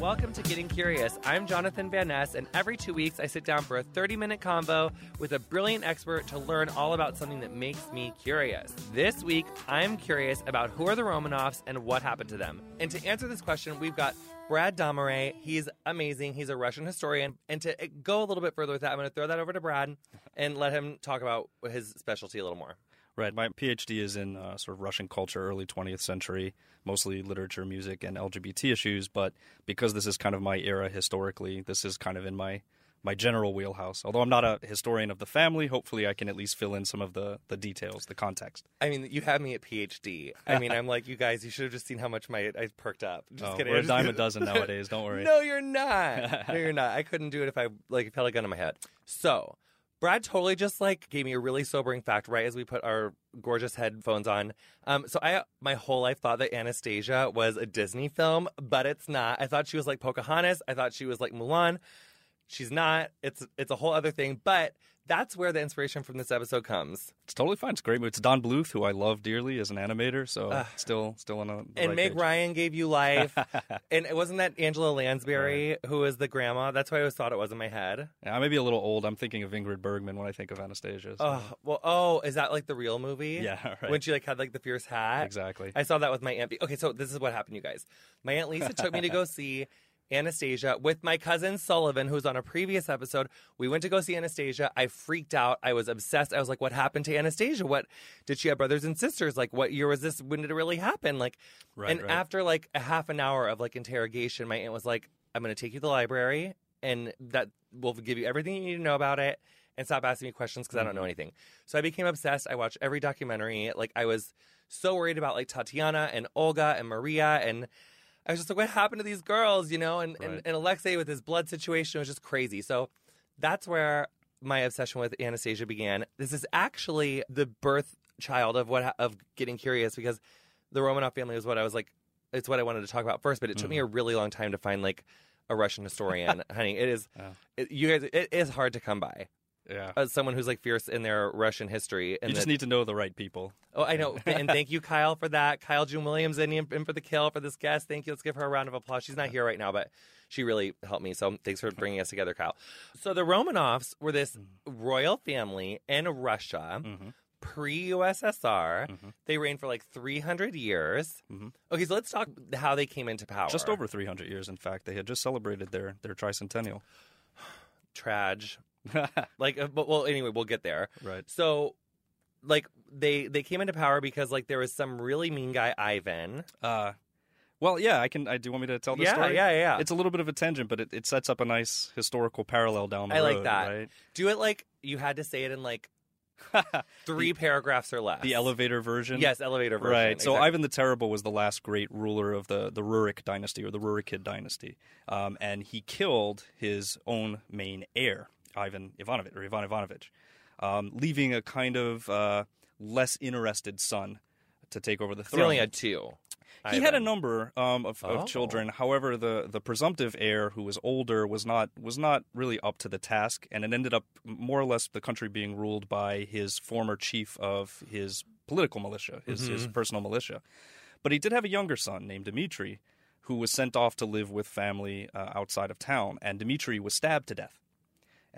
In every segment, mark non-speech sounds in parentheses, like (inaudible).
Welcome to Getting Curious. I'm Jonathan Van Ness, and every two weeks I sit down for a 30 minute convo with a brilliant expert to learn all about something that makes me curious. This week, I'm curious about who are the Romanovs and what happened to them. And to answer this question, we've got Brad Damaré. He's amazing. He's a Russian historian. And to go a little bit further with that, I'm going to throw that over to Brad and let him talk about his specialty a little more. Right. My PhD is in uh, sort of Russian culture, early 20th century, mostly literature, music, and LGBT issues. But because this is kind of my era historically, this is kind of in my my general wheelhouse. Although I'm not a historian of the family, hopefully I can at least fill in some of the, the details, the context. I mean, you have me at PhD. I mean, I'm like, you guys, you should have just seen how much my I perked up. Just oh, kidding. We're a (laughs) dime a dozen nowadays. Don't worry. (laughs) no, you're not. No, you're not. I couldn't do it if I like if I had a gun in my head. So Brad totally just like gave me a really sobering fact right as we put our gorgeous headphones on. Um, so I my whole life thought that Anastasia was a Disney film, but it's not. I thought she was like Pocahontas. I thought she was like Mulan. She's not. It's it's a whole other thing. But that's where the inspiration from this episode comes. It's totally fine. It's great. movie. It's Don Bluth, who I love dearly as an animator. So uh, still, still on a. And right Meg page. Ryan gave you life. (laughs) and it wasn't that Angela Lansbury right. who was the grandma. That's why I always thought it was in my head. Yeah, I may be a little old. I'm thinking of Ingrid Bergman when I think of Anastasia. So. Oh well. Oh, is that like the real movie? Yeah. (laughs) Right. When she like had like the fierce hat. Exactly. I saw that with my aunt. Okay, so this is what happened, you guys. My aunt Lisa took me to go (laughs) see Anastasia with my cousin Sullivan, who's on a previous episode. We went to go see Anastasia. I freaked out. I was obsessed. I was like, what happened to Anastasia? What did she have brothers and sisters? Like, what year was this? When did it really happen? Like, right, and right. after like a half an hour of like interrogation, my aunt was like, I'm going to take you to the library and that will give you everything you need to know about it and stop asking me questions because mm-hmm. I don't know anything. So I became obsessed. I watched every documentary. Like, I was so worried about like Tatiana and Olga and Maria and I was just like, what happened to these girls, you know? And, right. and, and Alexei with his blood situation was just crazy. So that's where my obsession with Anastasia began. This is actually the birth child of what of getting curious because the Romanov family was what I was like. It's what I wanted to talk about first, but it took mm-hmm. me a really long time to find like a Russian historian. (laughs) Honey, it is. Oh. It, you guys, it is hard to come by. Yeah. As someone who's like fierce in their Russian history. And you just that, need to know the right people. Oh, I know. and thank you, Kyle, for that. Kyle June Williams in, in for the kill for this guest. Thank you. Let's give her a round of applause. She's not here right now, but she really helped me. So thanks for bringing us together, Kyle. So the Romanovs were this mm-hmm. royal family in Russia. Mm-hmm. Pre USSR, mm-hmm. they reigned for like 300 years. Mm-hmm. Okay, so let's talk how they came into power. Just over 300 years, in fact. They had just celebrated their, their tricentennial. (sighs) Trage. (laughs) like, uh, but well, anyway, we'll get there. Right. So, like, they they came into power because like there was some really mean guy Ivan. Uh well, yeah, I can. I do want me to tell this yeah, story. Yeah, yeah, yeah. It's a little bit of a tangent, but it, it sets up a nice historical parallel down the I road. I like that. Right? Do it like you had to say it in like (laughs) three the, paragraphs or less. The elevator version. Yes, elevator version. Right. Exactly. So Ivan the Terrible was the last great ruler of the the Rurik dynasty or the Rurikid dynasty, um, and he killed his own main heir. Ivan Ivanovich or Ivan Ivanovich, um, leaving a kind of uh, less interested son to take over the throne. He only had two. He Ivan. had a number um, of, oh. of, children. However, the, the presumptive heir, who was older, was not was not really up to the task, and it ended up more or less the country being ruled by his former chief of his political militia, his, mm-hmm. his personal militia. But he did have a younger son named Dmitri, who was sent off to live with family uh, outside of town, and Dmitri was stabbed to death.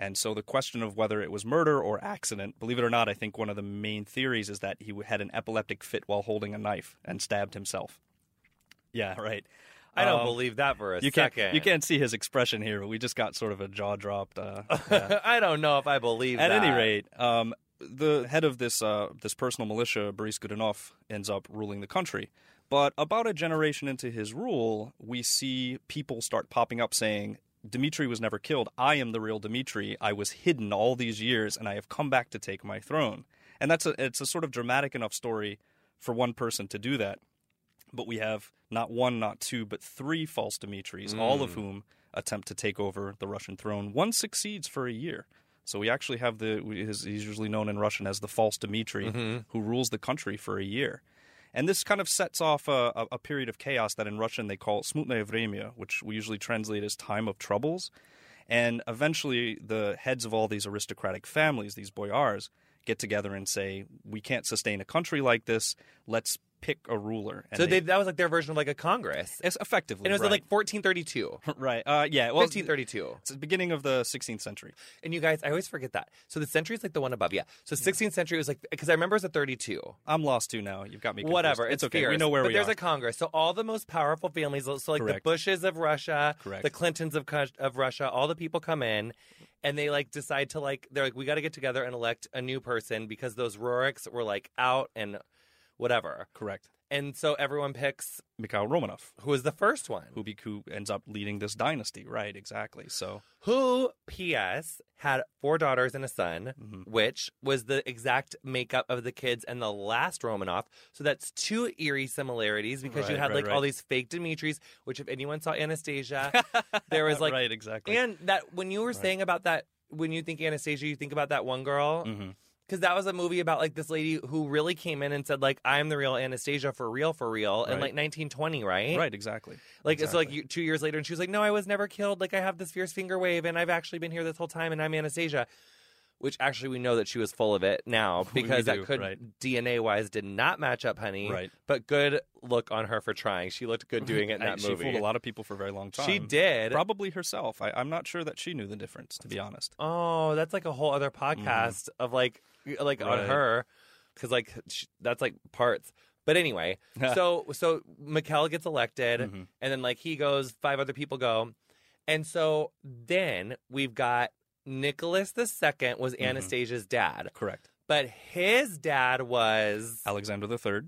And so the question of whether it was murder or accident, believe it or not, I think one of the main theories is that he had an epileptic fit while holding a knife and stabbed himself. Yeah, right. I don't um, believe that for a you second. Can't, you can't see his expression here, but we just got sort of a jaw dropped. Uh, (laughs) yeah. I don't know if I believe At that. any rate, um, the head of this uh, this personal militia, Boris Godunov, ends up ruling the country. But about a generation into his rule, we see people start popping up saying, Dmitri was never killed. I am the real Dmitri. I was hidden all these years, and I have come back to take my throne. And that's a it's a sort of dramatic enough story for one person to do that. But we have not one, not two, but three false Dimitris, mm. all of whom attempt to take over the Russian throne. One succeeds for a year. So we actually have the he's usually known in Russian as the false Dmitri, mm-hmm. who rules the country for a year. And this kind of sets off a, a period of chaos that in Russian they call Smutnaya vremya, which we usually translate as time of troubles. And eventually, the heads of all these aristocratic families, these boyars, get together and say, We can't sustain a country like this. Let's pick a ruler. And So they, that was like their version of like a Congress. it's effectively And it was right. like 1432. right. Uh, yeah. Well, 1532. it's the beginning of the 16th century. And you guys, I always forget that. So the century is like the one above. Yeah. So 16th century was like, because I remember it was a 32. I'm lost too now. You've got me. confused. Whatever. It's, okay. fierce. We know where but we there's are. a Congress. So all the most powerful families, so like the Bushes of Russia, Correct. the Clintons of of Russia, all the people come in and they like decide to like they're like we got to get together and elect a new person because those Ruriks were like out and whatever. Correct. And so everyone picks Mikhail Romanov, who was the first one. who, be, who ends up leading this dynasty. Right. Exactly. So who P.S. had four daughters and a son, Mhm. which was the exact makeup of the kids and the last Romanov. So that's two eerie similarities because you had right, like all these fake Dimitris, which if anyone saw Anastasia, (laughs) there was like, right. Exactly. and that when you were saying about that, when you think Anastasia, you think about that one girl. Mhm. Because that was a movie about like this lady who really came in and said like I'm the real Anastasia for real for real in like 1920 right Right. Exactly. like it's like you, two years later, and she was like, "No, I was never killed. Like I have this fierce finger wave, and I've actually been here this whole time, and I'm Anastasia." Which actually we know that she was full of it now (laughs) because do, that could right. DNA wise did not match up, honey. Right. But good look on her for trying. She looked good doing it in that she movie. fooled a lot of people for a very long time. She did. Probably herself. I, I'm not sure that she knew the difference, to be honest. Oh, that's like a whole other mm-hmm. podcast of like (laughs) like on Mm-hmm. Right. her because like sh- that's like parts. But anyway, (laughs) so so Mikkel gets elected, Mhm. and then like he goes, five other people go, and so then we've got Nicholas the Second was Mm-hmm. Anastasia's dad, Correct. but his dad was, Alexander III.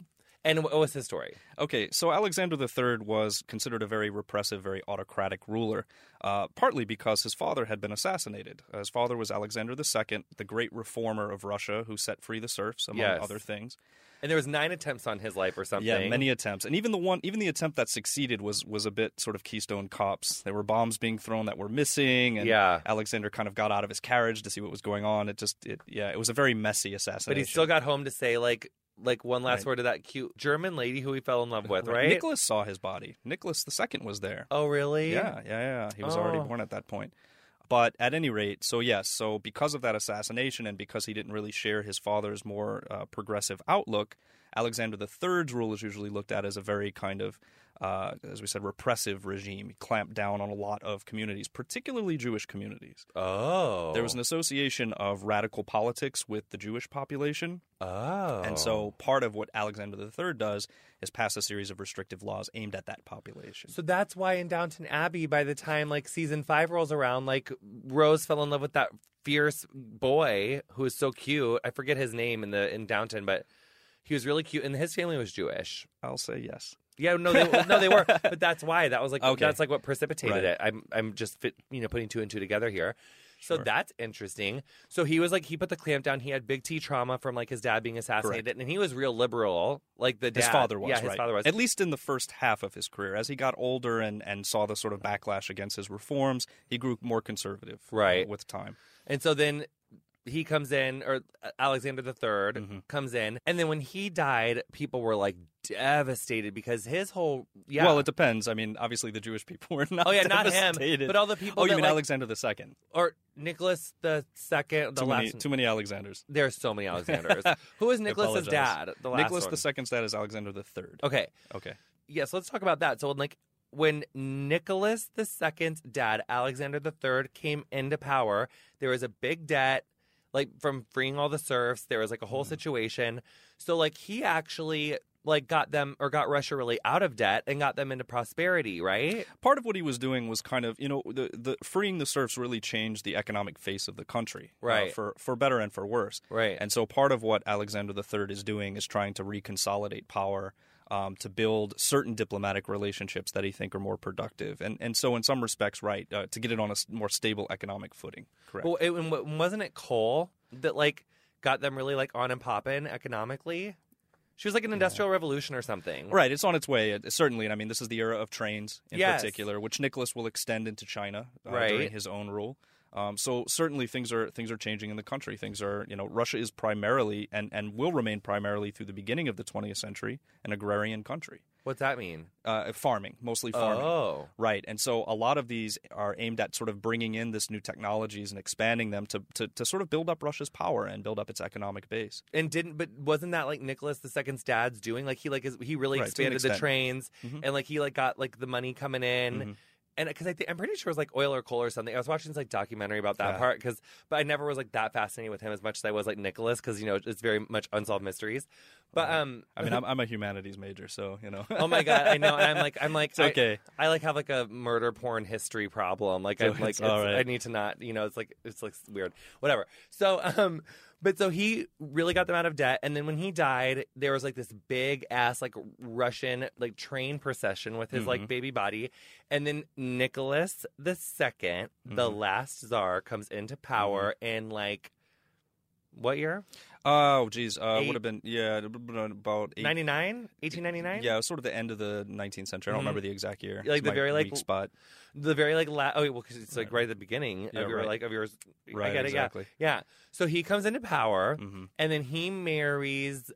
And what was his story? Okay, so Alexander III was considered a very repressive, very autocratic ruler, uh, partly because his father had been assassinated. Uh, his father was Alexander II, the great reformer of Russia who set free the serfs, among Yes. other things. And there was nine attempts on his life or something. Yeah, many attempts, and even the one, even the attempt that succeeded was was a bit sort of Keystone Cops. There were bombs being thrown that were missing, and Yeah. Alexander kind of got out of his carriage to see what was going on. It just, it, yeah, it was a very messy assassination. But he still got home to say like like one last Right. word to that cute German lady who he fell in love with, (laughs) right? Nicholas saw his body. Nicholas II was there. Oh, really? Yeah, yeah, yeah. He was already Oh. born at that point. But at any rate, so yes, so because of that assassination and because he didn't really share his father's more uh, progressive outlook, Alexander III's rule is usually looked at as a very kind of, uh, as we said, repressive regime. He clamped down on a lot of communities, particularly Jewish communities. Oh. There was an association of radical politics with the Jewish population. Oh. And so part of what Alexander III does is pass a series of restrictive laws aimed at that population. So that's why in Downton Abbey, by the time like season five rolls around, like Rose fell in love with that fierce boy who was so cute. I forget his name in the in Downton, but he was really cute, and his family was Jewish. I'll say yes. Yeah, no, they, no, they were, (laughs) but that's why that was like Okay. that's like what precipitated Right. it. I'm I'm just fit, you know putting two and two together here. So Sure. that's interesting. So he was like he put the clamp down. He had big T trauma from like his dad being assassinated, and he was real liberal. Like the dad, His father was, yeah, his right? father was. At least in the first half of his career. As he got older and, and saw the sort of backlash against his reforms, he grew more conservative uh, Right. with time. And so then he comes in, or Alexander the 3rd Mhm. comes in, and then when he died, people were like devastated because his whole yeah. Well, it depends. I mean, obviously the Jewish people were not oh yeah, not him, but all the people. oh, you mean like, Alexander the Second? or Nicholas the second, the Too last. many, too many Alexanders. There's so many (laughs) Alexanders. Who is Nicholas's dad? The last Nicholas one. the Second's dad is Alexander the Third. Okay, Okay. yeah. So let's talk about that. So like when Nicholas the second's dad, Alexander the third, came into power, there was a big debt. Like from freeing all the serfs, there was like a whole Mhm. situation. So like he actually like got them or got Russia really out of debt and got them into prosperity, right? Part of what he was doing was kind of, you know, the, the freeing the serfs really changed the economic face of the country, uh, Right. for for better and for worse. Right. And so part of what Alexander III is doing is trying to reconsolidate power, um, to build certain diplomatic relationships that he think are more productive, and and so in some respects, right, uh, to get it on a more stable economic footing. Correct. Well, it, wasn't it coal that like got them really like on and popping economically? She was like an industrial revolution or something. Right, it's on its way, uh, certainly. And I mean, this is the era of trains in Yes. particular, which Nicholas will extend into China uh, Right. during his own rule. Um, so certainly things are things are changing in the country. Things are, you know, Russia is primarily and, and will remain primarily through the beginning of the 20th century an agrarian country. What's that mean? Uh, farming, mostly farming. Oh. Right. And so a lot of these are aimed at sort of bringing in this new technologies and expanding them to, to, to sort of build up Russia's power and build up its economic base. And didn't, but wasn't that like Nicholas II's dad's doing? Like he like is, he really Right, expanded the trains, Mhm. and like he like got like the money coming in. Mhm. And because I think I'm pretty sure it was like oil or coal or something. I was watching this like documentary about that Yeah. part because, but I never was like that fascinated with him as much as I was like Nicholas because you know it's very much unsolved mysteries. But Right. um, I mean, I'm, I'm a humanities major, so, you know. oh my god, I know. And I'm like, I'm like, I- okay. I like have like a murder porn history problem. Like I'm like it's it's- all right. I need to not, you know, it's like it's like weird. Whatever. So um but so he really got them out of debt and then when he died there was like this big ass like Russian like train procession with his like Mhm. baby body and then Nicholas the 2nd the Mhm. last czar comes into power in like what year? Oh, geez. Uh, Eight- would have been, yeah, it would've been about eight. 99? 1899? Yeah, it was sort of the end of the 19th century. I don't Mhm. remember the exact year. Like It's the my very, like, weak spot. The very like la- oh well cuz it's like right at the beginning Yeah, of your right. like of yours Right, I get exactly. it yeah. Yeah. So he comes into power hmm and then he marries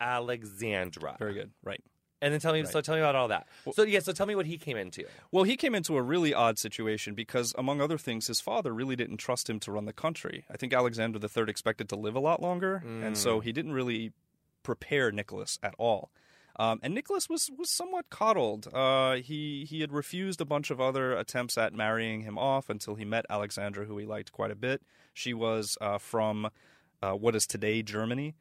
Alexandra. Very good. Right. And then tell me, Right. so tell me about all that. So yeah, so tell me what he came into. Well, he came into a really odd situation because, among other things, his father really didn't trust him to run the country. I think Alexander III expected to live a lot longer, and so Mm. he didn't really prepare Nicholas at all. Um, and Nicholas was, was somewhat coddled. Uh, he he had refused a bunch of other attempts at marrying him off until he met Alexandra, who he liked quite a bit. She was uh, from uh, what is today Germany,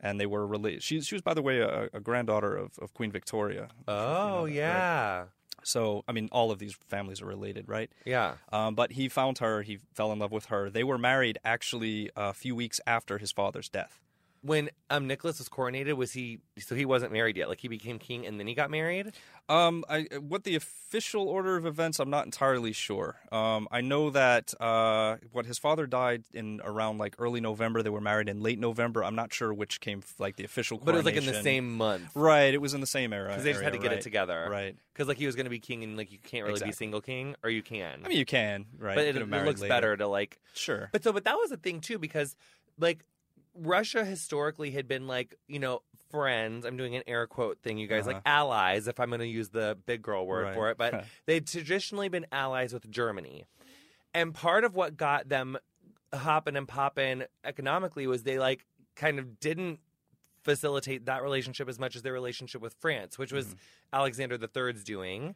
and they were related. She she was, by the way, a, a granddaughter of, of Queen Victoria. Oh You know that, right? yeah, So, I mean, all of these families are related, right? yeah. Um, but he found her. He fell in love with her. They were married actually a few weeks after his father's death. When um Nicholas was coronated, was he? So he wasn't married yet. Like he became king and then he got married. Um, I, what the official order of events, I'm not entirely sure. Um, I know that uh, what his father died in around like early November. They were married in late November. I'm not sure which came like the official. But it was like in the same month Right. It was in the same era. because they just had to get right, it together. Right. Because like he was going to be king and like you can't really be single king or you can. I mean, you can. Right. but it, it looks later. better to like Sure. But so, but that was a thing too, because like Russia historically had been like, you know, friends. I'm doing an air quote thing, you guys, like Uh-huh. allies, if I'm going to use the big girl word Right. for it. But (laughs) they'd traditionally been allies with Germany. And part of what got them hopping and popping economically was they like kind of didn't facilitate that relationship as much as their relationship with France, which was Mhm. Alexander the Third's doing.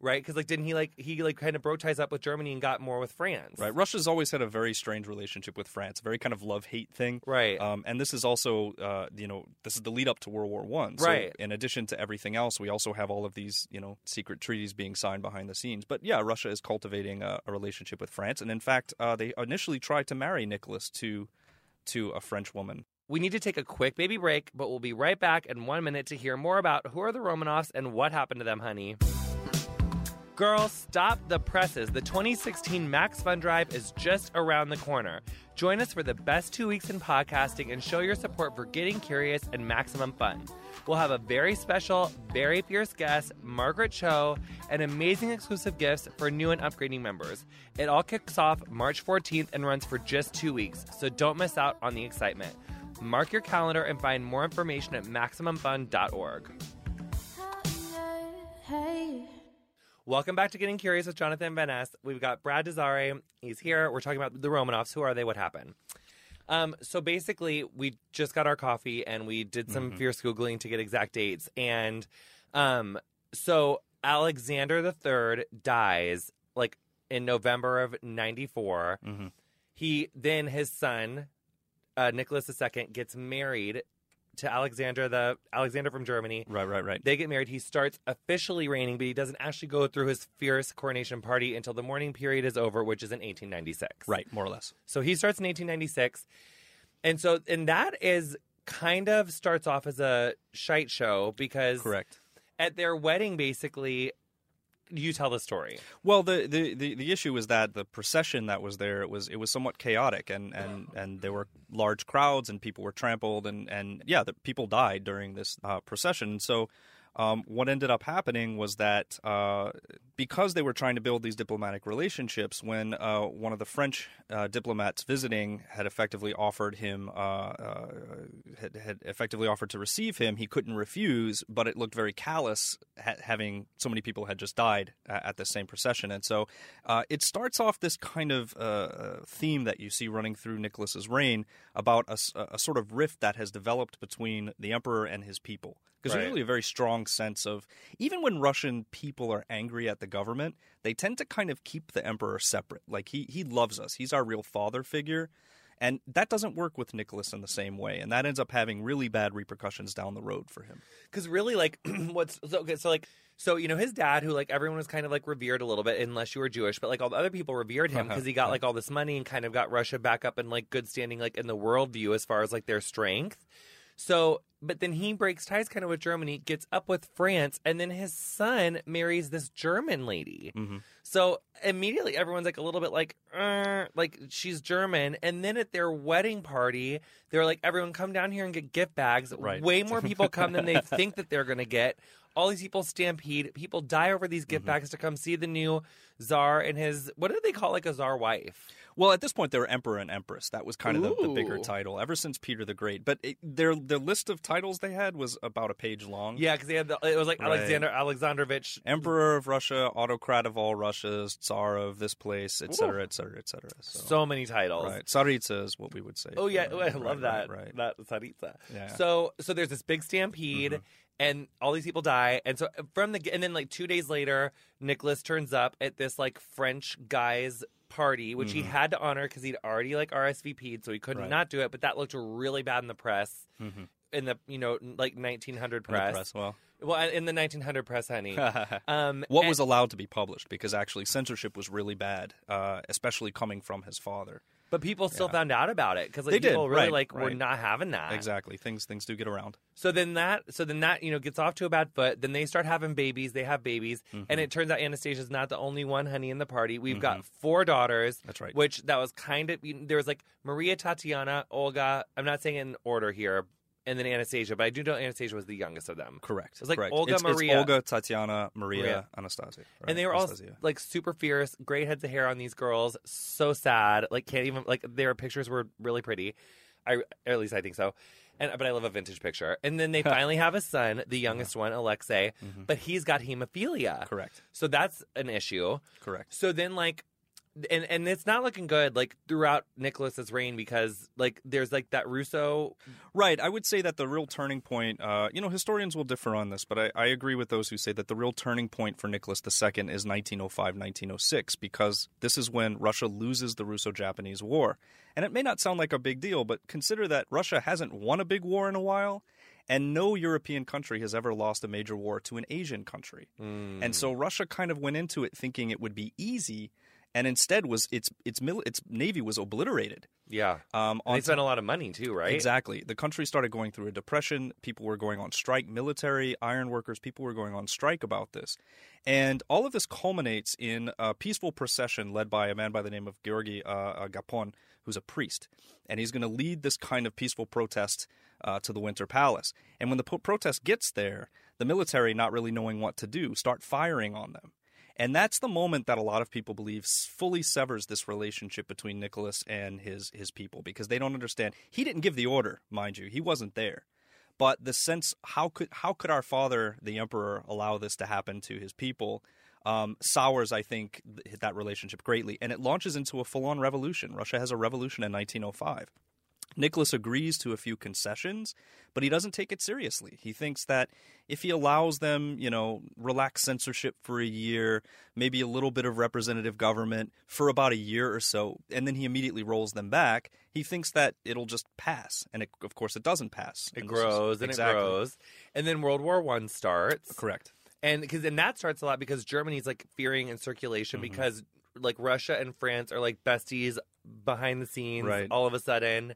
Right, because like didn't he like he like kind of broke ties up with Germany and got more with France? Right. Russia's always had a very strange relationship with France, a very kind of love hate thing. right. Um, and this is also, uh, you know, this is the lead up to World War One. So Right. In addition to everything else, we also have all of these, you know, secret treaties being signed behind the scenes. But yeah, Russia is cultivating a, a relationship with France, and in fact, uh, they initially tried to marry Nicholas to to a French woman. We need to take a quick baby break, but we'll be right back in one minute to hear more about who are the Romanovs and what happened to them, honey. Girls, stop the presses. The 2016 Max Fun Drive is just around the corner. Join us for the best two weeks in podcasting and show your support for getting curious and maximum fun. We'll have a very special, very fierce guest, Margaret Cho, and amazing exclusive gifts for new and upgrading members. It all kicks off March 14th and runs for just two weeks, so don't miss out on the excitement. Mark your calendar and find more information at MaximumFun.org. Welcome back to Getting Curious with Jonathan Van Ness. We've got Brad Desare. He's here. We're talking about the Romanovs. Who are they? What happened? Um, so basically, we just got our coffee and we did some Mhm. fierce googling to get exact dates. And um, so Alexander the Third dies like in November of '94. Mhm. He then his son uh, Nicholas II gets married to Alexander the Alexander from Germany. Right, right, right. They get married. He starts officially reigning, but he doesn't actually go through his fierce coronation party until the mourning period is over, which is in 1896. Right, more or less. So he starts in 1896. And so, and that is kind of starts off as a shite show because Correct. at their wedding, basically, you tell the story. Well, the, the, the, the issue was that the procession that was there it was it was somewhat chaotic, and, and, and there were large crowds, and people were trampled, and, and yeah, the people died during this uh, procession. So um, what ended up happening was that uh, because they were trying to build these diplomatic relationships, when uh, one of the French uh, diplomats visiting had effectively offered him, uh, uh, had, had, effectively offered to receive him, he couldn't refuse. But it looked very callous, ha- having so many people had just died at the same procession, and so uh, it starts off this kind of theme that you see running through Nicholas's reign about a, a, sort of rift that has developed between the emperor and his people. Because right. there's really a very strong sense of even when Russian people are angry at the government, they tend to kind of keep the emperor separate. Like he he loves us. He's our real father figure. And that doesn't work with Nicholas in the same way, and that ends up having really bad repercussions down the road for him. Because really, like, (clears throat) what's so, okay? So, like, so you know, his dad, who like everyone was kind of like revered a little bit, unless you were Jewish, but like all the other people revered him uh-huh, because he got like all this money and kind of got Russia back up in like good standing, like in the worldview as far as like their strength. So, but then he breaks ties kind of with Germany, gets up with France, and then his son marries this German lady. Mm-hmm. So immediately everyone's like a little bit like, uh, like she's German. And then at their wedding party, they're like, everyone come down here and get gift bags. Right. Way more people come than they (laughs) think that they're going to get. All these people stampede. People die over these gift mm-hmm. bags to come see the new czar and his, what do they call like a czar wife? Well, at this point, they were emperor and empress. That was kind of the, the, bigger title ever since Peter the Great. But it, their their list of titles they had was about a page long. Yeah, because they had the, it was like right. Alexander Alexandrovich, Emperor of Russia, autocrat of all Russias, Tsar of this place, etc., etc., etc. So many titles. Right, Tsaritsa is what we would say. Oh yeah, I love right, that. Right, that Tsaritsa. Yeah. So so there's this big stampede. Mm-hmm and all these people die and so from the and then like two days later nicholas turns up at this like french guy's party, which mm-hmm. he had to honor because he'd already like RSVP'd, so he couldn't right. not do it. But that looked really bad in the press, mm-hmm. in the you know like 1900 press. press well. Well, in the 1900 press, honey. (laughs) um, what and, was allowed to be published? Because actually, censorship was really bad, uh, especially coming from his father. But people still yeah. found out about it because like, they people did. really right, like right. were not having that. Exactly. Things things do get around. So then that so then that you know gets off to a bad foot. Then they start having babies. They have babies, mm-hmm. and it turns out Anastasia's not the only one, honey, in the party. We've mm-hmm. got four daughters. That's right. Which that was kind of there was like Maria, Tatiana, Olga. I'm not saying in order here, and then Anastasia, but I do know Anastasia was the youngest of them. Correct. It was like Correct. Olga, it's, Maria, it's Olga, Tatiana, Maria, Maria. Anastasia, right? and they were all like super fierce, great heads of hair on these girls. So sad, like can't even like their pictures were really pretty. I or at least I think so. And but I love a vintage picture. And then they (laughs) finally have a son, the youngest one, Alexei, mm-hmm. but he's got hemophilia. Correct. So that's an issue. Correct. So then like and and it's not looking good like throughout Nicholas's reign because like there's like that Russo right I would say that the real turning point uh, you know historians will differ on this but I, I agree with those who say that the real turning point for Nicholas II is 1905 1906 because this is when Russia loses the Russo-Japanese war and it may not sound like a big deal but consider that Russia hasn't won a big war in a while and no European country has ever lost a major war to an Asian country. Mm. And so Russia kind of went into it thinking it would be easy and instead was its its mil- its navy was obliterated. Yeah, um, they spent a lot of money too, right? Exactly. The country started going through a depression. People were going on strike. Military, iron workers, people were going on strike about this, and all of this culminates in a peaceful procession led by a man by the name of Georgy uh, uh Gapon, who's a priest, and he's going to lead this kind of peaceful protest uh, to the Winter Palace. And when the po- protest gets there, the military, not really knowing what to do, start firing on them. And that's the moment that a lot of people believe fully severs this relationship between Nicholas and his his people because they don't understand. He didn't give the order, mind you. He wasn't there. But the sense how could how could our father, the emperor, allow this to happen to his people? Um, sours, I think, that relationship greatly, and it launches into a full-on revolution. Russia has a revolution in 1905. Nicholas agrees to a few concessions, but he doesn't take it seriously. He thinks that if he allows them, you know, relax censorship for a year, maybe a little bit of representative government for about a year or so, and then he immediately rolls them back, he thinks that it'll just pass. And it, of course, it doesn't pass. It and grows is, and exactly. it grows. And then World War One starts. Correct. And because and that starts a lot because Germany's like fearing in circulation mm-hmm. because like Russia and France are like besties behind the scenes right. all of a sudden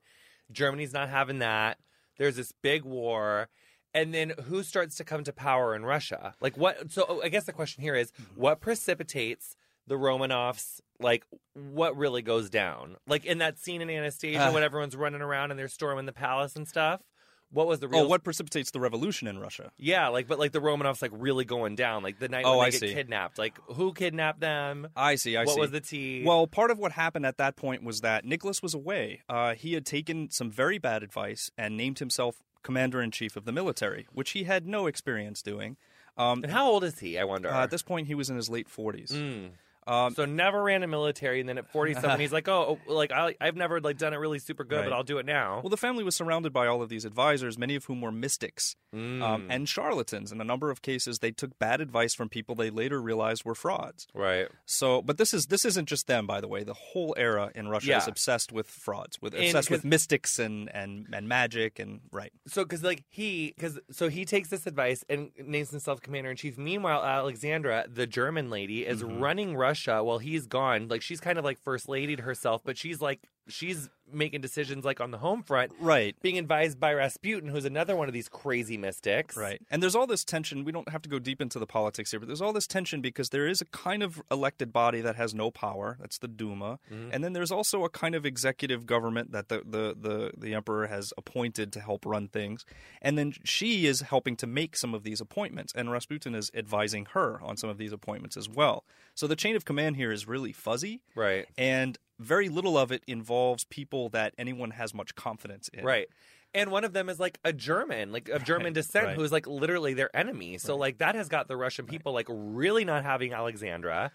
Germany's not having that. There's this big war. And then who starts to come to power in Russia? Like what? So I guess the question here is mm-hmm. what precipitates the Romanovs? Like what really goes down? Like in that scene in Anastasia uh, when everyone's running around and they're storming the palace and stuff. What was the real? Oh, what precipitates the revolution in Russia? Yeah, like but like the Romanovs like really going down, like the night Oh, when they I get see. kidnapped. Like who kidnapped them? I see. I what see. was the tea? Well, part of what happened at that point was that Nicholas was away. Uh, he had taken some very bad advice and named himself commander in chief of the military, which he had no experience doing. Um, and how old is he? I wonder. uh, at this point, he was in his late 40s. Mm. Um, So never ran a military, and then at forty-seven, he's like, "Oh, oh, like I, I've never like done it really super good, Right. but I'll do it now." well, the family was surrounded by all of these advisors, many of whom were mystics Mm. um, and charlatans. In a number of cases, they took bad advice from people they later realized were frauds. right. So, but this is this isn't just them, by the way. The whole era in Russia is obsessed with frauds, with And obsessed with mystics and, and and magic and right. So, because like he, because so he takes this advice and names himself commander in chief. Meanwhile, Alexandra, the German lady, is Mm-hmm. running Russia while he's gone. Like she's kind of like first ladied herself, but she's like she's making decisions like on the home front, Right. being advised by Rasputin, who's another one of these crazy mystics. Right. And there's all this tension. We don't have to go deep into the politics here, but there's all this tension because there is a kind of elected body that has no power. That's the Duma. Mm-hmm. And then there's also a kind of executive government that the, the, the, the emperor has appointed to help run things. And then she is helping to make some of these appointments. And Rasputin is advising her on some of these appointments as well. So the chain of command here is really fuzzy. Right. And very little of it involves people that anyone has much confidence in. Right. And one of them is like a German, like of German Right, descent, right. who's like literally their enemy. So like that has got the Russian people like really not having Alexandra.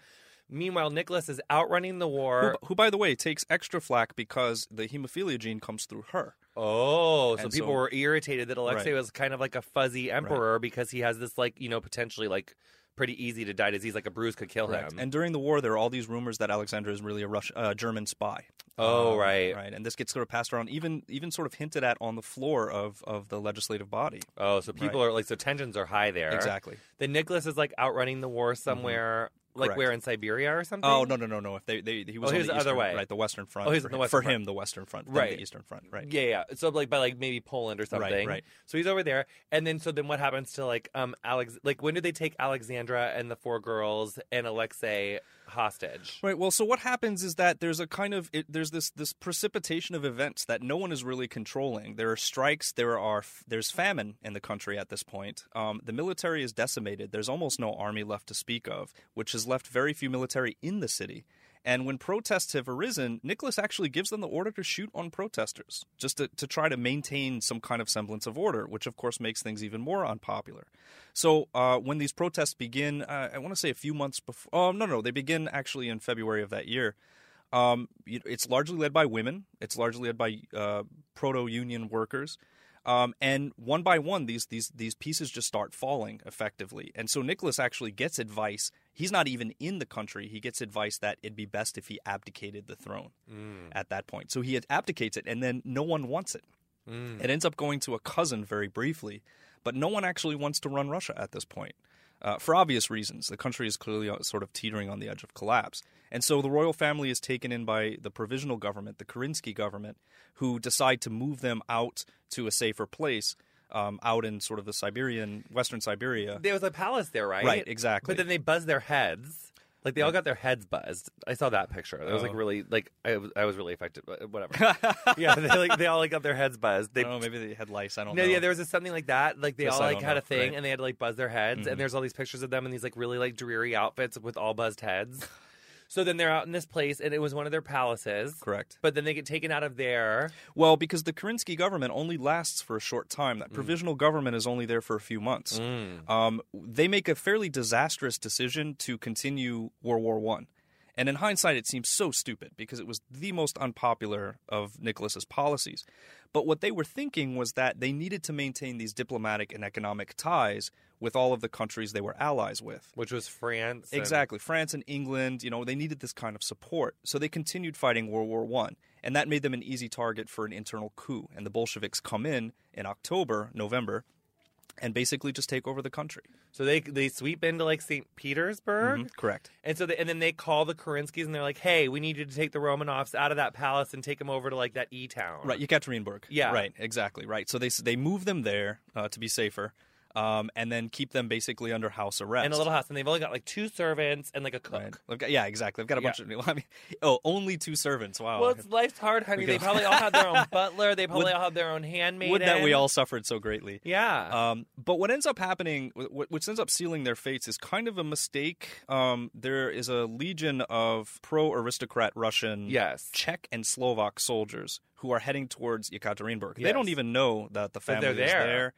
Meanwhile, Nicholas is outrunning the war. Who, who, by the way, takes extra flack because the hemophilia gene comes through her. Oh, so And people so- were irritated that Alexei Right. was kind of like a fuzzy emperor because he has this like you know potentially like pretty easy to die disease, like a bruise could kill him. And during the war, there are all these rumors that Alexander is really a Rush, uh, German spy. Oh, Um, right. right. And this gets sort of passed around, even even sort of hinted at on the floor of, of the legislative body. oh, so people are like so tensions are high there. Exactly. Then Nicholas is like outrunning the war somewhere, like Correct. where in Siberia or something. Oh no no no no! If they, they he was Oh, on the the other way. right? The Western Front. Oh, he was for, on the him- Western for Front. him, the Western Front, Right. The Eastern Front, right? Yeah, yeah. So like by like maybe Poland or something. right. So he's over there, and then so then what happens to like um Alex? Like when did they take Alexandra and the four girls and Alexei hostage? Right. Well, so what happens is that there's a kind of it, there's this this precipitation of events that no one is really controlling. There are strikes. There are there's famine in the country at this point. Um, the military is decimated. There's almost no army left to speak of, which has left very few military in the city. And when protests have arisen, Nicholas actually gives them the order to shoot on protesters, just to, to try to maintain some kind of semblance of order, which of course makes things even more unpopular. So uh, when these protests begin, uh, I want to say a few months before. Oh no, no, they begin actually in February of that year. Um, it's largely led by women. It's largely led by uh, proto-union workers. Um, and one by one, these these these pieces just start falling effectively. And so Nicholas actually gets advice. He's not even in the country. He gets advice that it'd be best if he abdicated the throne at that point. So he abdicates it, and then no one wants it. It ends up going to a cousin very briefly, but no one actually wants to run Russia at this point. Uh, for obvious reasons, the country is clearly uh, sort of teetering on the edge of collapse. And so the royal family is taken in by the provisional government, the Kerensky government, who decide to move them out to a safer place, um, out in sort of the Siberian, western Siberia. There was a palace there, right? Right, exactly. But then they buzz their heads. Like they all got their heads buzzed. I saw that picture. It was like Oh. really like I was I was really affected. But whatever. (laughs) yeah, they like they all like got their heads buzzed. They I don't know, maybe they had lice. I don't no, know. yeah, there was just something like that. Like they This all I like don't had know, a thing, right. Mm-hmm. and they had to like buzz their heads. And there's all these pictures of them in these like really like dreary outfits with all buzzed heads. So then they're out in this place, and it was one of their palaces. Correct. But then they get taken out of there. Well, because the Kerensky government only lasts for a short time. Mm. That provisional government is only there for a few months. Um, they make a fairly disastrous decision to continue World War One. And in hindsight, it seems so stupid because it was the most unpopular of Nicholas's policies. But what they were thinking was that they needed to maintain these diplomatic and economic ties with all of the countries they were allies with. Which was France. and- Exactly. France and England, you know, they needed this kind of support. So they continued fighting World War One. And that made them an easy target for an internal coup. And the Bolsheviks come in in October, November, and basically just take over the country. So they they sweep into like St. Petersburg. Mhm, Correct. And so, they, and then they call the Kerenskys and they're like, "Hey, we need you to take the Romanovs out of that palace and take them over to like that E town." Right, Yekaterinburg. Yeah. Right, exactly, right. So they they move them there uh, to be safer. Um, and then keep them basically under house arrest. in a little house, and they've only got like two servants and like a cook. Right. Got- yeah, exactly. They've got a Yeah. bunch of. (laughs) I mean, oh, only two servants. Wow. Well, it's life's hard, honey. They probably all have their own (laughs) butler. They probably Would- all have their own handmaid. Would that we all suffered so greatly. Yeah. Um, but what ends up happening, what ends up sealing their fates, is kind of a mistake. Um, there is a legion of pro-aristocrat Russian, yes. Czech, and Slovak soldiers who are heading towards Yekaterinburg. They don't even know that the family is there. there.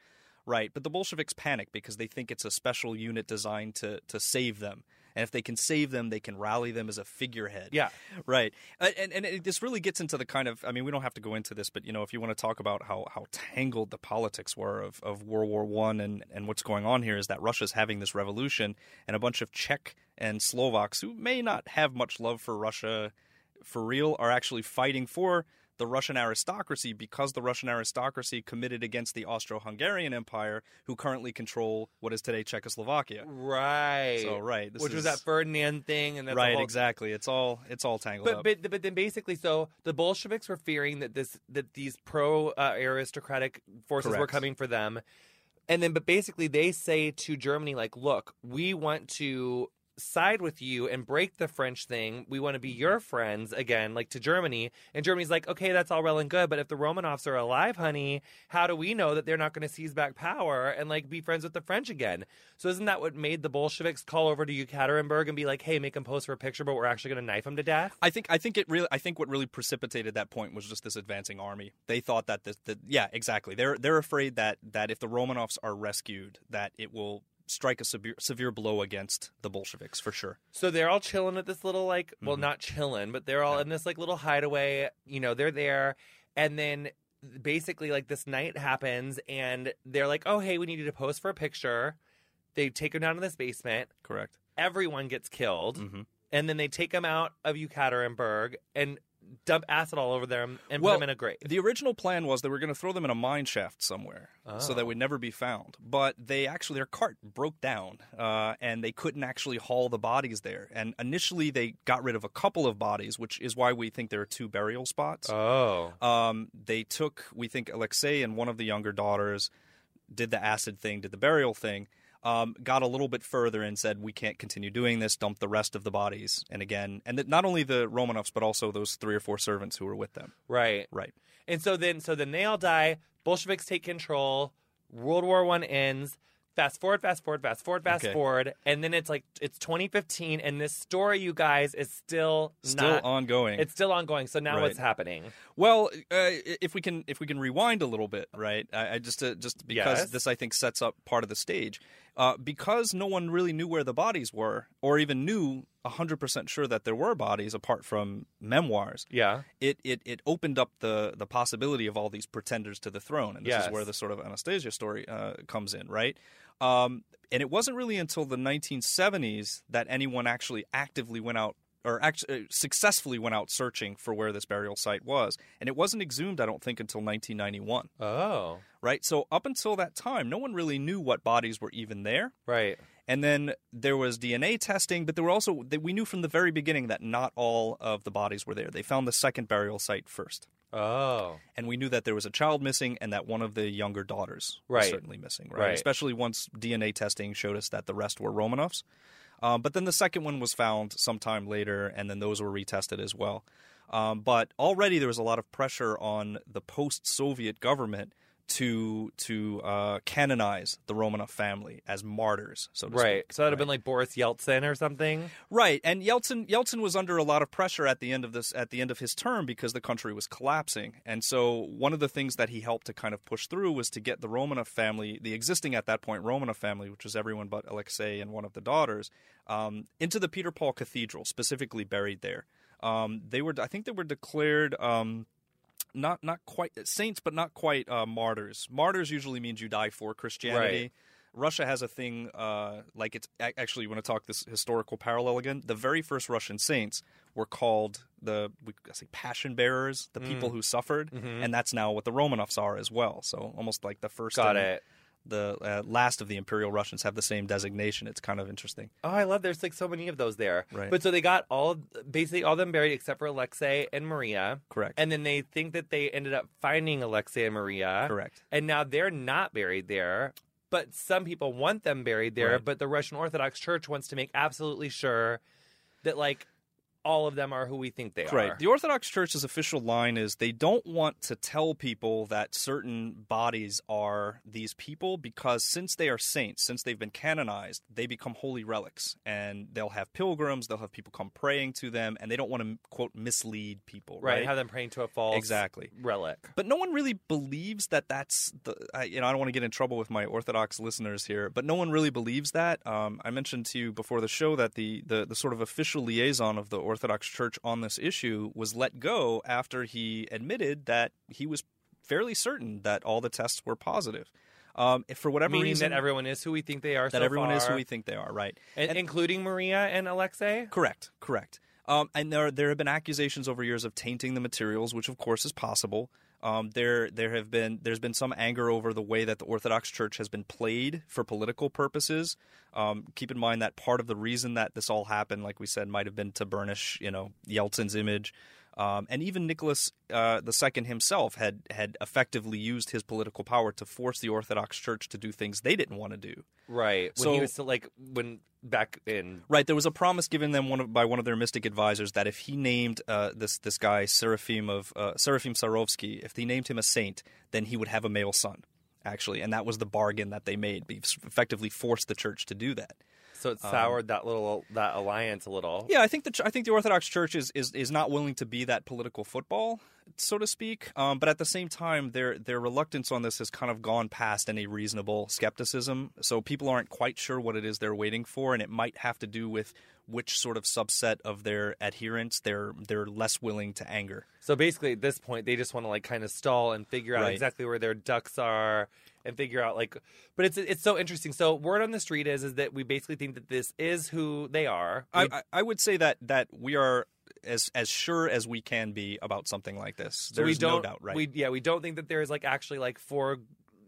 Right, but the Bolsheviks panic because they think it's a special unit designed to to save them. And if they can save them, they can rally them as a figurehead. Yeah. Right. And and it, this really gets into the kind of I mean we don't have to go into this but you know if you want to talk about how how tangled the politics were of, of World War 1 and and what's going on here is that Russia's having this revolution and a bunch of Czech and Slovaks who may not have much love for Russia for real are actually fighting for the Russian aristocracy because the Russian aristocracy committed against the Austro-Hungarian Empire who currently control what is today Czechoslovakia. Right. So right, this Which was that Ferdinand thing, and that's right whole- exactly. It's all it's all tangled But, up. but but then basically, so the Bolsheviks were fearing that this that these pro uh, aristocratic forces were coming for them, and then but basically they say to Germany like, look, we want to side with you and break the French thing. We want to be mm-hmm. your friends again, like to Germany. And Germany's like, okay, that's all well and good, but if the Romanovs are alive, honey, how do we know that they're not going to seize back power and like be friends with the French again? So isn't that what made the Bolsheviks call over to Yekaterinburg and be like, hey, make him pose for a picture, but we're actually going to knife him to death? I think I think it really I think what really precipitated that point was just this advancing army. They thought that this that yeah exactly they're they're afraid that that if the Romanovs are rescued that it will strike a severe severe blow against the Bolsheviks for sure. So they're all chilling at this little like well Mhm. not chilling, but they're all Yeah. in this like little hideaway, you know, they're there and then basically like this night happens and they're like, "Oh, hey, we need you to pose for a picture." They take him down to this basement. Correct. Everyone gets killed. hmm And then they take him out of Yekaterinburg and dump acid all over them and Well, put them in a grave. The original plan was they were going to throw them in a mine shaft somewhere, so Oh. that would never be found. But they actually their cart broke down, uh, and they couldn't actually haul the bodies there. And initially they got rid of a couple of bodies, which is why we think there are two burial spots. Oh. Um, they took, we think, Alexei and one of the younger daughters did the acid thing, did the burial thing, um, got a little bit further and said, we can't continue doing this, dump the rest of the bodies. And again, and that not only the Romanovs, but also those three or four servants who were with them. Right. Right. And so then so then they all die, Bolsheviks take control, World War One ends. Fast forward, fast forward, fast forward, fast Okay. forward, and then it's like it's 2015, and this story, you guys, is still Still not, ongoing. It's still ongoing. So now Right. what's happening? Well, uh, if we can, if we can rewind a little bit, right? I, I just, uh, just because Yes. this, I think, sets up part of the stage. Uh, because no one really knew where the bodies were, or even knew hundred percent sure that there were bodies, apart from memoirs. Yeah. It, it it opened up the the possibility of all these pretenders to the throne, and this Yes. is where the sort of Anastasia story uh, comes in, right? Um, and it wasn't really until the 1970s that anyone actually actively went out or actually successfully went out searching for where this burial site was. And it wasn't exhumed, I don't think, until 1991, Oh. Right? So up until that time, no one really knew what bodies were even there. Right. And then there was DNA testing, but there were also that we knew from the very beginning that not all of the bodies were there. They found the second burial site first. Oh. And we knew that there was a child missing and that one of the younger daughters was certainly missing, right? Right. Especially once DNA testing showed us that the rest were Romanovs. Um, but then the second one was found sometime later, and then those were retested as well. Um, but already there was a lot of pressure on the post-Soviet government to to uh, canonize the Romanov family as martyrs, so to Right. speak. So that'd have right? been like Boris Yeltsin or something. Right, and Yeltsin Yeltsin was under a lot of pressure at the end of this at the end of his term because the country was collapsing, and so one of the things that he helped to kind of push through was to get the Romanov family, the existing at that point Romanov family, which was everyone but Alexei and one of the daughters, um, into the Peter Paul Cathedral, specifically buried there. Um, they were, I think, they were declared. Um, not not quite saints, but not quite uh, martyrs. Martyrs usually means you die for Christianity. Right. Russia has a thing uh, like it's actually you want to talk this historical parallel again. The very first Russian saints were called the we I say passion bearers, the Mm. people who suffered, Mhm. and that's now what the Romanovs are as well. So almost like the first, Got and it. The uh, last of the imperial Russians have the same designation. It's kind of interesting. Oh, I love. There's like so many of those there. Right. But so they got all basically all of them buried except for Alexei and Maria, Correct. and then they think that they ended up finding Alexei and Maria, Correct. and now they're not buried there. but some people want them buried there. Right. But the Russian Orthodox Church wants to make absolutely sure that like all of them are who we think they are. Right. The Orthodox Church's official line is they don't want to tell people that certain bodies are these people because since they are saints, since they've been canonized, they become holy relics and they'll have pilgrims, they'll have people come praying to them, and they don't want to quote mislead people. right, Right. Have them praying to a false Exactly. relic. But no one really believes that that's the. I, you know, I don't want to get in trouble with my Orthodox listeners here, but no one really believes that. Um, I mentioned to you before the show that the, the the sort of official liaison of the Orthodox Church on this issue was let go after he admitted that he was fairly certain that all the tests were positive. Um, if for whatever Meaning reason that everyone is who we think they are. that so everyone is who we think they are, right? And- including Maria and Alexei. Correct, correct. Um, and there there have been accusations over years of tainting the materials, which of course is possible. Um, there there have been there's been some anger over the way that the Orthodox Church has been played for political purposes. Um, keep in mind that part of the reason that this all happened, like we said, might have been to burnish you know Yeltsin's image. Um, and even Nicholas uh, II himself had had effectively used his political power to force the Orthodox Church to do things they didn't want to do. Right. When he So- was still like when back in Right, there was a promise given them one of, by one of their mystic advisors that if he named uh, this this guy Seraphim of uh, Seraphim Sarovsky, if he named him a saint, then he would have a male son. Actually, and that was the bargain that they made. They effectively forced the church to do that. So it um, soured that little that alliance a little. Yeah, I think the I think the Orthodox Church is, is is not willing to be that political football, so to speak. Um, but at the same time, their their reluctance on this has kind of gone past any reasonable skepticism. So people aren't quite sure what it is they're waiting for, and it might have to do with which sort of subset of their adherents they're they're less willing to anger. So basically, at this point, they just want to like kind of stall and figure out Right. exactly where their ducks are and figure out like. But it's it's so interesting. So word on the street is is that we basically think that this is who they are. I, I I would say that that we are as as sure as we can be about something like this. so we There's don't. no doubt, right? We yeah, we don't think that there's like actually like four.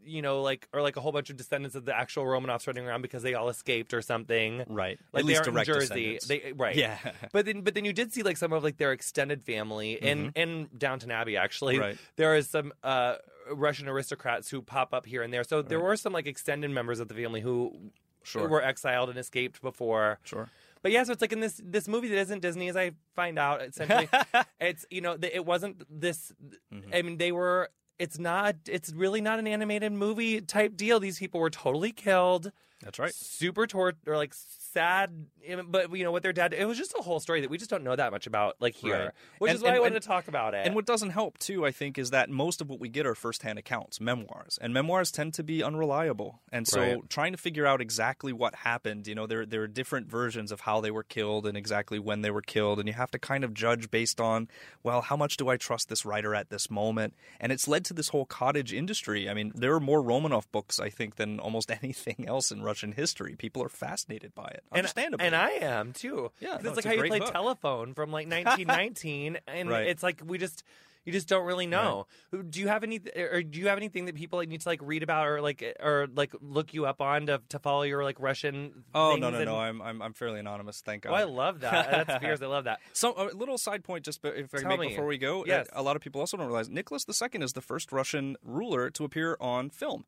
You know, like or like a whole bunch of descendants of the actual Romanovs running around because they all escaped or something. right. Like At least they aren't direct in Jersey. They right. Yeah. (laughs) But then, but then you did see like some of like their extended family in in Downton Abbey. Actually, Mm-hmm. Right. there is some uh, Russian aristocrats who pop up here and there. So there were some like extended members of the family who Sure. were exiled and escaped before. Sure. But yeah, so it's like in this this movie that isn't Disney, as I find out. Essentially, (laughs) it's you know it wasn't this. Mm-hmm. I mean, they were. It's not. It's really not an animated movie type deal. These people were totally killed That's right. super tort or like sad but you know what their dad it was just a whole story that we just don't know that much about like here Right. which And- is why and- i wanted and- to talk about it And what doesn't help too, I think, is that most of what we get are firsthand accounts, memoirs, and memoirs tend to be unreliable. And so, Right. trying to figure out exactly what happened, you know, there there are different versions of how they were killed and exactly when they were killed, and you have to kind of judge based on, well, how much do I trust this writer at this moment? And it's led to this whole cottage industry. I mean, there are more Romanov books, I think, than almost (laughs) anything else in Russian history. People are fascinated by it, and, understandably. and i am too Yeah, no, it's it's like how you play book. telephone from like (laughs) 1919 and Right. it's like we just you just don't really know. Do you have any, or do you have anything that people like need to like read about or like or like look you up on to, to follow your like Russian? oh no no and- no! I'm I'm I'm fairly anonymous. Thank God. Oh, I love that. That's (laughs) fierce. I love that. So a little side point, just if I Tell make me. before we go. Yes. A lot of people also don't realize Nicholas II is the first Russian ruler to appear on film.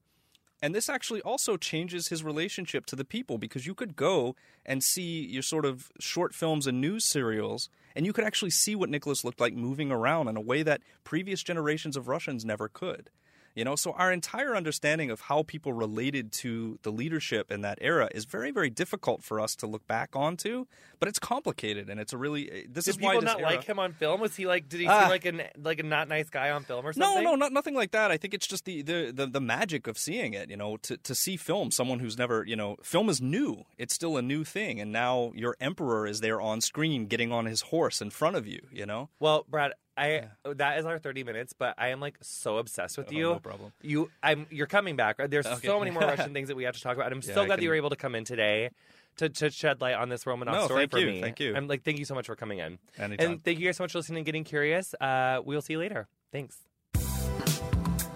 And this actually also changes his relationship to the people because you could go and see your sort of short films and news serials, and you could actually see what Nicholas looked like moving around in a way that previous generations of Russians never could. You know, so our entire understanding of how people related to the leadership in that era is very, very difficult for us to look back onto. But it's complicated, and it's a really uh, this Did is why did people not era- like him on film? Was he like? Did he Ah. seem like an like a not nice guy on film or something? No, no, not nothing like that. I think it's just the, the, the, the magic of seeing it. You know, to to see film, someone who's never, you know, film is new. It's still a new thing, and now your emperor is there on screen, getting on his horse in front of you. You know, Well, Brad, I that is our thirty minutes, but I am like so obsessed with Oh, you. no problem. You, I'm. You're coming back. There's Okay. so many more (laughs) Russian things that we have to talk about. And I'm Yeah, so glad that you were able to come in today to, to shed light on this Romanov No, story thank for you, me. thank you. I'm like, thank you so much for coming in. anytime. And thank you guys so much for listening and getting curious. Uh, we'll see you later. Thanks.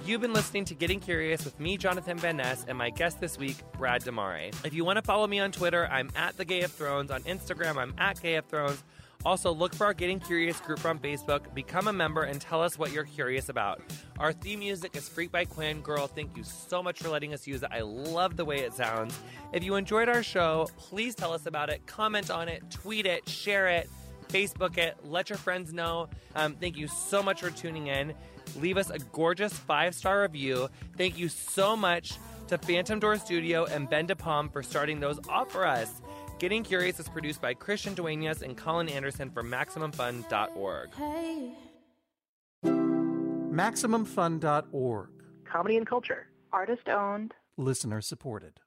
You've been listening to Getting Curious with me, Jonathan Van Ness, and my guest this week, Brad Damaré. If you want to follow me on Twitter, I'm at the Gay of Thrones. On Instagram, I'm at Gay of Thrones. Also, look for our Getting Curious group on Facebook, become a member, and tell us what you're curious about. Our theme music is Freak by Quinn. Girl, thank you so much for letting us use it. I love the way it sounds. If you enjoyed our show, please tell us about it, comment on it, tweet it, share it, Facebook it, let your friends know. Um, thank you so much for tuning in. Leave us a gorgeous five star review. Thank you so much to Phantom Door Studio and Ben DePalm for starting those off for us. Getting Curious is produced by Christian Duenas and Colin Anderson for MaximumFun.org. Hey. MaximumFun.org. Comedy and culture. Artist owned. Listener supported.